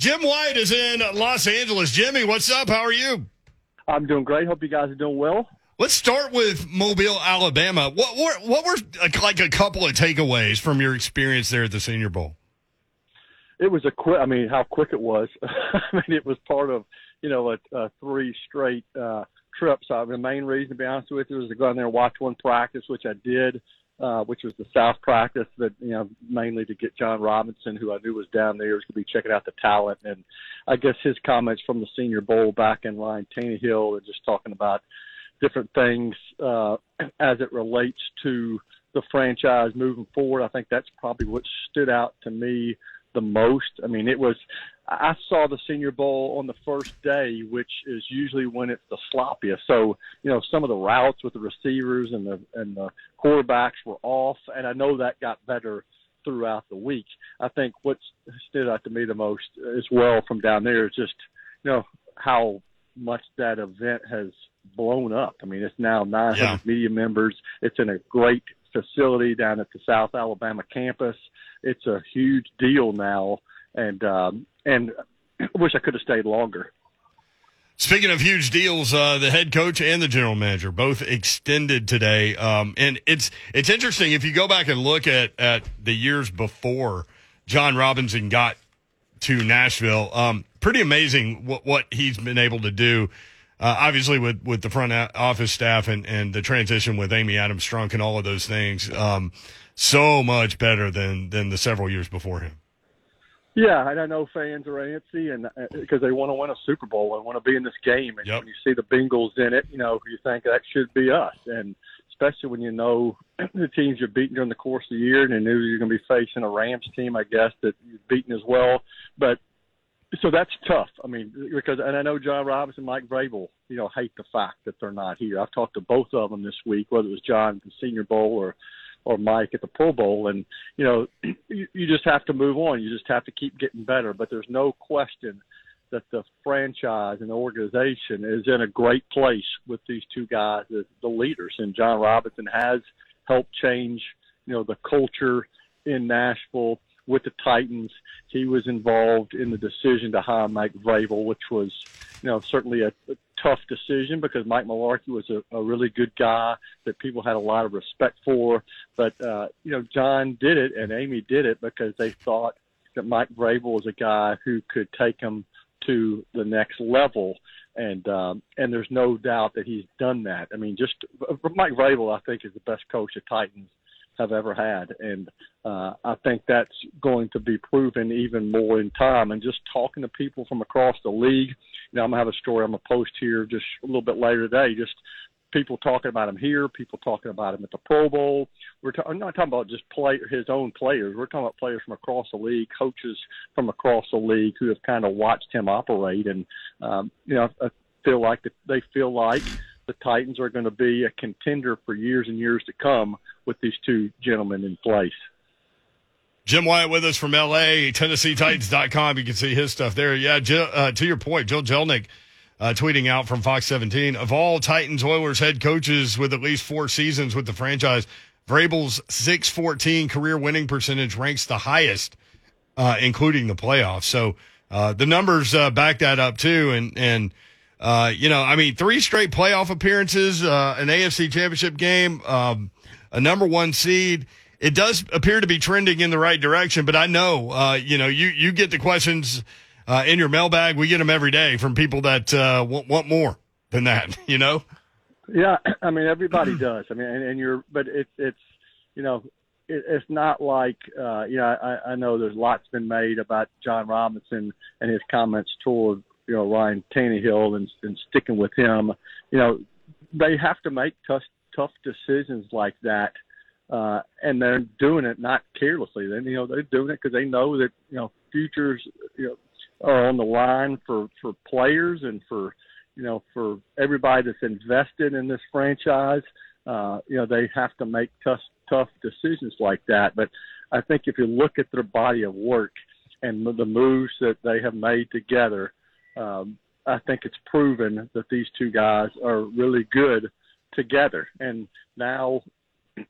Jim Wyatt is in Los Angeles. Jimmy, what's up? How are you? I'm doing great. Hope you guys are doing well. Let's start with Mobile, Alabama. What were what were like a couple of takeaways from your experience there at the Senior Bowl? It was a quick. I mean, how quick it was. I mean, it was part of you know a, a three straight uh, trips. So the main reason, to be honest with you, was to go down there and watch one practice, which I did uh, which was the South practice that you know mainly to get Jon Robinson, who I knew was down there, was going to be checking out the talent, and I guess his comments from the Senior Bowl back in Ryan Tannehill and just talking about different things uh, as it relates to the franchise moving forward. I think that's probably what stood out to me the most. I mean, it was. I saw the Senior Bowl on the first day, which is usually when it's the sloppiest. So, you know, some of the routes with the receivers and the and the quarterbacks were off, and I know that got better throughout the week. I think what stood out to me the most as well from down there is just, you know, how much that event has blown up. I mean, it's now 900 yeah. media members. It's in a great facility down at the South Alabama campus. It's a huge deal now, and um, and I wish I could have stayed longer. Speaking of huge deals, uh, the head coach and the general manager both extended today, um, and it's it's interesting if you go back and look at at the years before Jon Robinson got to Nashville. Um, pretty amazing what what he's been able to do uh, obviously with, with the front office staff and, and the transition with Amy Adams Strunk and all of those things, um, so much better than, than the several years before him. Yeah, and I know fans are antsy and because uh, they want to win a Super Bowl and want to be in this game. And yep. when you see the Bengals in it, you know you think that should be us. And especially when you know the teams you're beating during the course of the year, and you knew you're going to be facing a Rams team, I guess that you've beaten as well. But so that's tough. I mean, because and I know Jon Robinson, Mike Vrabel, you know, hate the fact that they're not here. I've talked to both of them this week, whether it was Jon at the Senior Bowl or or Mike at the Pro Bowl, and you know, you, you just have to move on. You just have to keep getting better. But there's no question that the franchise and the organization is in a great place with these two guys as the leaders, and Jon Robinson has helped change, you know, the culture in Nashville with the Titans. He was involved in the decision to hire Mike Vrabel, which was, you know, certainly a, a tough decision because Mike Mularkey was a, a really good guy that people had a lot of respect for. But uh, you know, Jon did it and Amy did it because they thought that Mike Vrabel was a guy who could take them to the next level. And um, and there's no doubt that he's done that. I mean, just Mike Vrabel, I think, is the best coach the Titans have ever had. And uh, I think that's going to be proven even more in time. And just talking to people from across the league, you know, I'm gonna have a story I'm gonna post here just a little bit later today. Just people talking about him here, people talking about him at the Pro Bowl. We're ta- I'm not talking about just play his own players. We're talking about players from across the league, coaches from across the league who have kind of watched him operate. And um, you know, I feel like that they feel like the Titans are going to be a contender for years and years to come with these two gentlemen in place. Jim Wyatt with us from LA, TennesseeTitans.com. You can see his stuff there. Yeah, Jill, uh, to your point, Joe Jelnick uh, tweeting out from Fox 17 of all Titans Oilers head coaches with at least four seasons with the franchise, Vrabel's 614 career winning percentage ranks the highest, uh, including the playoffs. So uh, the numbers uh, back that up too. And, and, uh, you know, I mean, three straight playoff appearances, an AFC championship game, um, a number one seed. It does appear to be trending in the right direction, but I know, uh, you know, you, you get the questions, uh, in your mailbag. We get them every day from people that, uh, want, want more than that, you know? Yeah. I mean, everybody does. I mean, and, and you're, but it's, it's, you know, it, it's not like, uh, you know, I, I know there's lots been made about Jon Robinson and his comments toward, you know, Ryan Tannehill and, and sticking with him. You know, they have to make tough tough decisions like that, uh, and they're doing it not carelessly. Then you know they're doing it because they know that you know futures you know are on the line for for players and for you know for everybody that's invested in this franchise. Uh, you know they have to make tough tough decisions like that. But I think if you look at their body of work and the moves that they have made together, um, I think it's proven that these two guys are really good together. And now,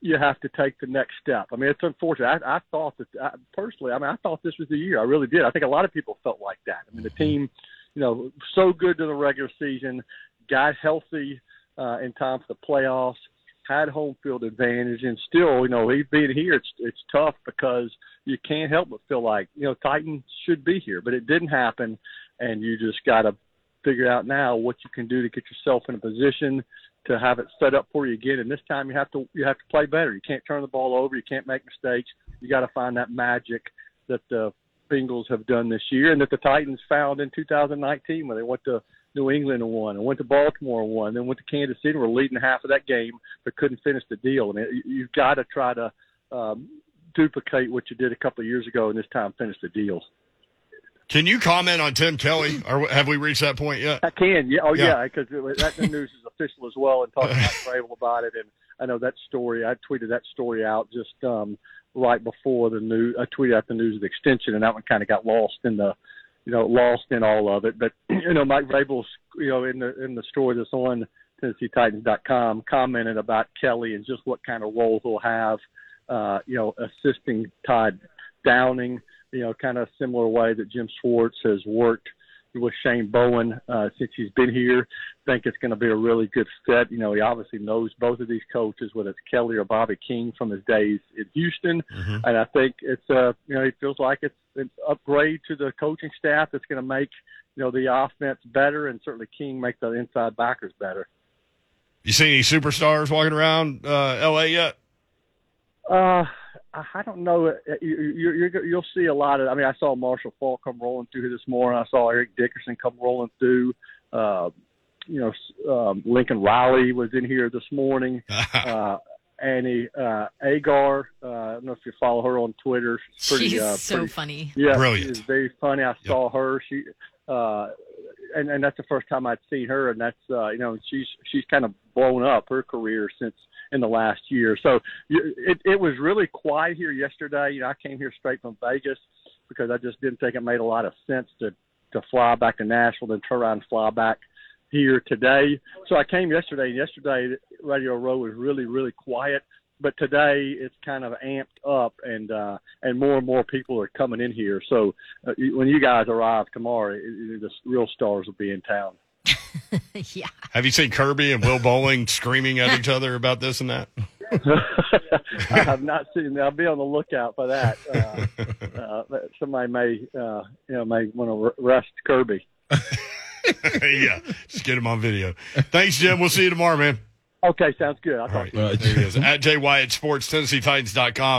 you have to take the next step. I mean, it's unfortunate. I, I thought that I, personally, I mean, I thought this was the year. I really did. I think a lot of people felt like that. I mean, the team, you know, so good to the regular season, got healthy uh, in time for the playoffs, had home field advantage, and still, you know, he being here, it's it's tough because you can't help but feel like you know Titans should be here, but it didn't happen, and you just got to figure out now what you can do to get yourself in a position to have it set up for you again. And this time you have to you have to play better. You can't turn the ball over. You can't make mistakes. You got to find that magic that the Bengals have done this year, and that the Titans found in 2019 when they went to New England and won, and went to Baltimore and won, then went to Kansas City, were leading half of that game, but couldn't finish the deal. And it, you've got to try to um, duplicate what you did a couple of years ago, and this time finish the deal. Can you comment on Tim Kelly, or have we reached that point yet? I can. Yeah. Oh, yeah. Because yeah, that news is official as well, and talking about Vrabel about it. And I know that story. I tweeted that story out just um, right before the news. I tweeted out the news of the extension, and that one kind of got lost in the, you know, lost in all of it. But you know, Mike Vrabel's, you know, in the in the story that's on TennesseeTitans.com, commented about Kelly and just what kind of role he'll have. Uh, you know, assisting Todd Downing you know, kind of similar way that Jim Schwartz has worked with Shane Bowen uh, since he's been here. I think it's going to be a really good fit. You know, he obviously knows both of these coaches, whether it's Kelly or Bobby King from his days in Houston, mm-hmm. and I think it's uh, you know, he feels like it's an upgrade to the coaching staff that's going to make you know the offense better, and certainly King make the inside backers better. You see any superstars walking around uh, L.A. yet? Uh, I don't know. Uh, you, you, you'll see a lot of. I mean, I saw Marshall Faulk come rolling through here this morning. I saw Eric Dickerson come rolling through. Uh, you know, um, Lincoln Riley was in here this morning. uh, Annie uh, Agar. Uh, I don't know if you follow her on Twitter. She's, pretty, she's uh, so pretty, funny. Yeah, brilliant. She's very funny. I yep. saw her. She uh, and and that's the first time I'd seen her, and that's uh, you know she's she's kind of blown up her career since in the last year. So it, it was really quiet here yesterday. You know, I came here straight from Vegas because I just didn't think it made a lot of sense to to fly back to Nashville, then turn around and fly back here today. So I came yesterday, and yesterday Radio Row was really, really quiet. But today it's kind of amped up, and uh, and more and more people are coming in here. So uh, when you guys arrive tomorrow, it, it, the real stars will be in town. yeah. Have you seen Kirby and Will Bowling screaming at each other about this and that? I have not seen. That. I'll be on the lookout for that. Uh, uh, somebody may, uh, you know, may want to arrest Kirby. yeah, just get him on video. Thanks, Jim. We'll see you tomorrow, man. Okay, sounds good. I'll talk right. to you. There he is. At Jay Wyatt Sports, TennesseeTitans.com.